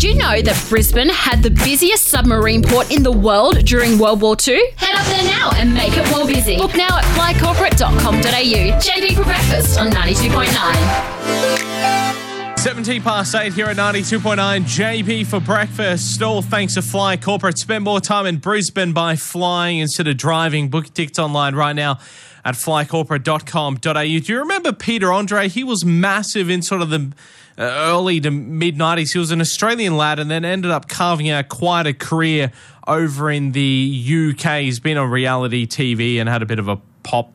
Did you know that Brisbane had the busiest submarine port in the world during World War II? Head up there now and make it more busy. Book now at flycorporate.com.au. JB for breakfast on 92.9. 17 past 8 here at 92.9 JB for breakfast. All thanks to Fly Corporate. Spend more time in Brisbane by flying instead of driving. Book tickets online right now at flycorporate.com.au. Do you remember Peter Andre? He was massive in sort of the uh, early to mid 90s. He was an Australian lad and then ended up carving out quite a career over in the UK. He's been on reality TV and had a bit of a pop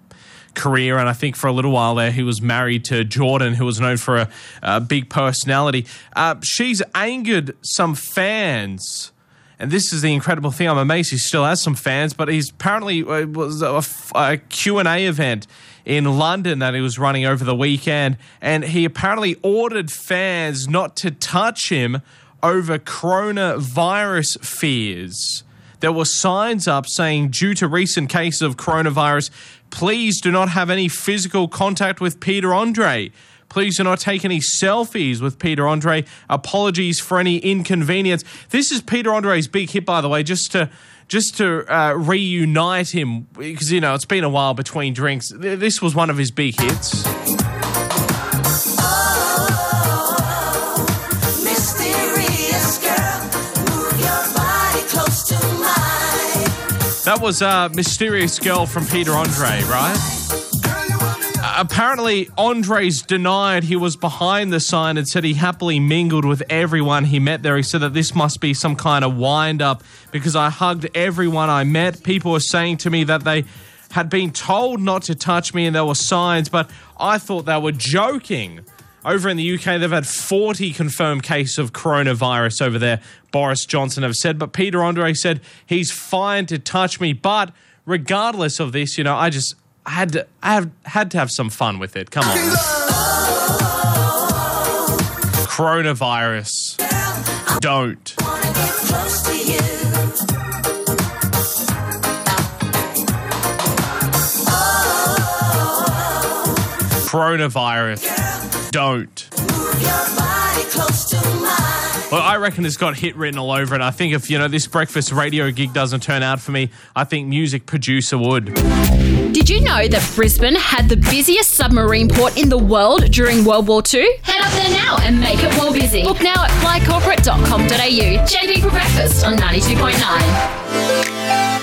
career. And I think for a little while there, he was married to Jordan, who was known for a, a big personality. Uh, she's angered some fans. And this is the incredible thing. I'm amazed he still has some fans, but he's apparently uh, was a, a Q&A event in London that he was running over the weekend, and he apparently ordered fans not to touch him over coronavirus fears. There were signs up saying, due to recent cases of coronavirus, please do not have any physical contact with Peter Andre. Please do not take any selfies with Peter Andre. Apologies for any inconvenience. This is Peter Andre's big hit, by the way, just to just to uh, reunite him because you know it's been a while between drinks. This was one of his big hits. That was a mysterious girl from Peter Andre, right? apparently, Andre's denied he was behind the sign and said he happily mingled with everyone he met there. He said that this must be some kind of wind up because I hugged everyone I met. People were saying to me that they had been told not to touch me and there were signs, but I thought they were joking. Over in the UK, they've had 40 confirmed cases of coronavirus over there, Boris Johnson have said. But Peter Andre said he's fine to touch me. But regardless of this, you know, I just had to, I have, had to have some fun with it. Come on. Coronavirus. Don't. Coronavirus. Don't. Well, I reckon it's got hit written all over it. I think if, you know, this breakfast radio gig doesn't turn out for me, I think music producer would. Did you know that Brisbane had the busiest submarine port in the world during World War II? Head up there now and make it more busy. Book now at flycorporate.com.au. JB for breakfast on 92.9.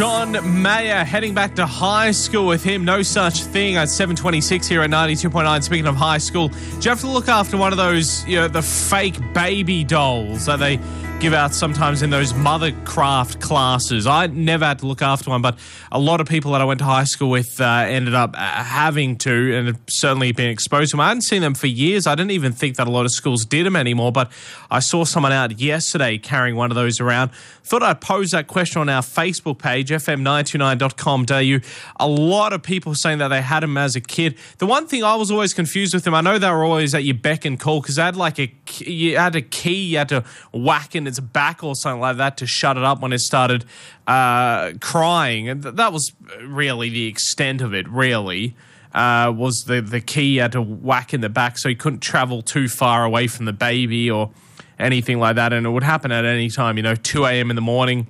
John Mayer heading back to high school with him. No such thing at 726 here at 92.9. Speaking of high school, do you have to look after one of those, you know, the fake baby dolls that they give out sometimes in those mother craft classes. I never had to look after one, but a lot of people that I went to high school with uh, ended up uh, having to and certainly been exposed to them. I hadn't seen them for years. I didn't even think that a lot of schools did them anymore, but I saw someone out yesterday carrying one of those around. Thought I'd pose that question on our Facebook page, fm929.com.au. A lot of people saying that they had them as a kid. The one thing I was always confused with them, I know they were always at your beck and call because they had like a, you had a key you had to whack in its back or something like that to shut it up when it started uh, crying. And th- that was really the extent of it, really. Uh, was the, the key had to whack in the back so he couldn't travel too far away from the baby or anything like that. And it would happen at any time, you know, 2 a.m. in the morning,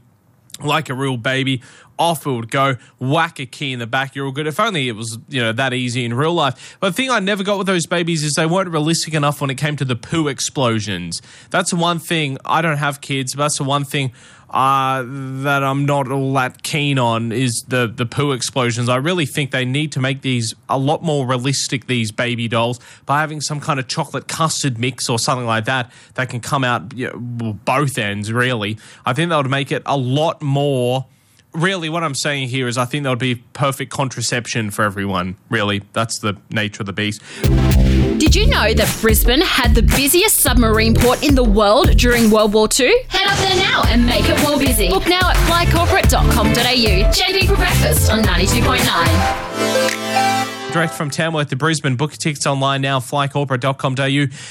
like a real baby. Off it would go, whack a key in the back, you're all good. If only it was, you know, that easy in real life. But the thing I never got with those babies is they weren't realistic enough when it came to the poo explosions. That's one thing, I don't have kids, but that's the one thing uh, that I'm not all that keen on is the the poo explosions. I really think they need to make these a lot more realistic. These baby dolls by having some kind of chocolate custard mix or something like that that can come out you know, both ends. Really, I think that would make it a lot more really what I'm saying here is I think that would be perfect contraception for everyone. Really, that's the nature of the beast. Did you know that Brisbane had the busiest submarine port in the world during World War II? Head up there now and make it more busy. Book now at flycorporate.com.au. JB for breakfast on 92.9. direct from Tamworth to Brisbane. Book tickets online now, flycorporate.com.au.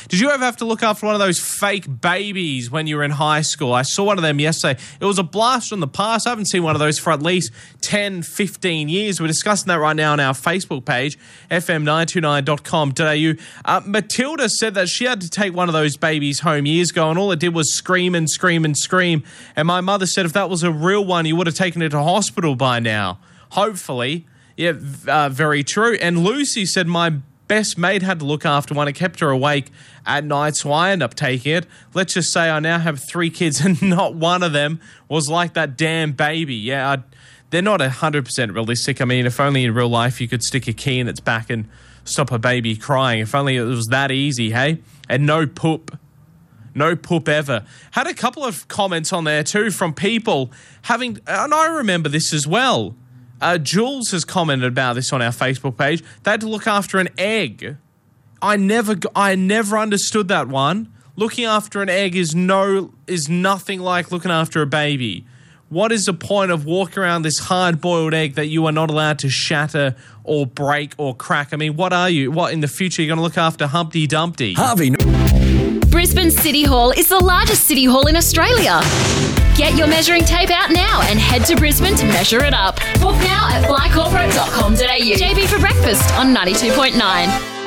Did you ever have to look after one of those fake babies when you were in high school? I saw one of them yesterday. It was a blast from the past. I haven't seen one of those for at least 10, 15 years. We're discussing that right now on our Facebook page, fm929.com.au. Uh, Matilda said that she had to take one of those babies home years ago, and all it did was scream and scream and scream. And my mother said if that was a real one, you would have taken it to hospital by now. Hopefully. Yeah, uh, very true. And Lucy said my best mate had to look after one. It kept her awake at night, so I ended up taking it. Let's just say I now have three kids, and not one of them was like that damn baby. Yeah, I'd, they're not 100% realistic. I mean, if only in real life you could stick a key in its back and stop a baby crying. If only it was that easy, hey? And no poop. No poop ever. Had a couple of comments on there too from people having, and I remember this as well uh, Jules has commented about this on our Facebook page. They had to look after an egg. I never, I never understood that one. Looking after an egg is no, is nothing like looking after a baby. What is the point of walking around this hard-boiled egg that you are not allowed to shatter or break or crack? I mean, what are you? What in the future you're going to look after Humpty Dumpty? Harvey. Brisbane City Hall is the largest city hall in Australia. Get your measuring tape out now and head to Brisbane to measure it up. Book now at flycorporate.com.au. JB for breakfast on 92.9.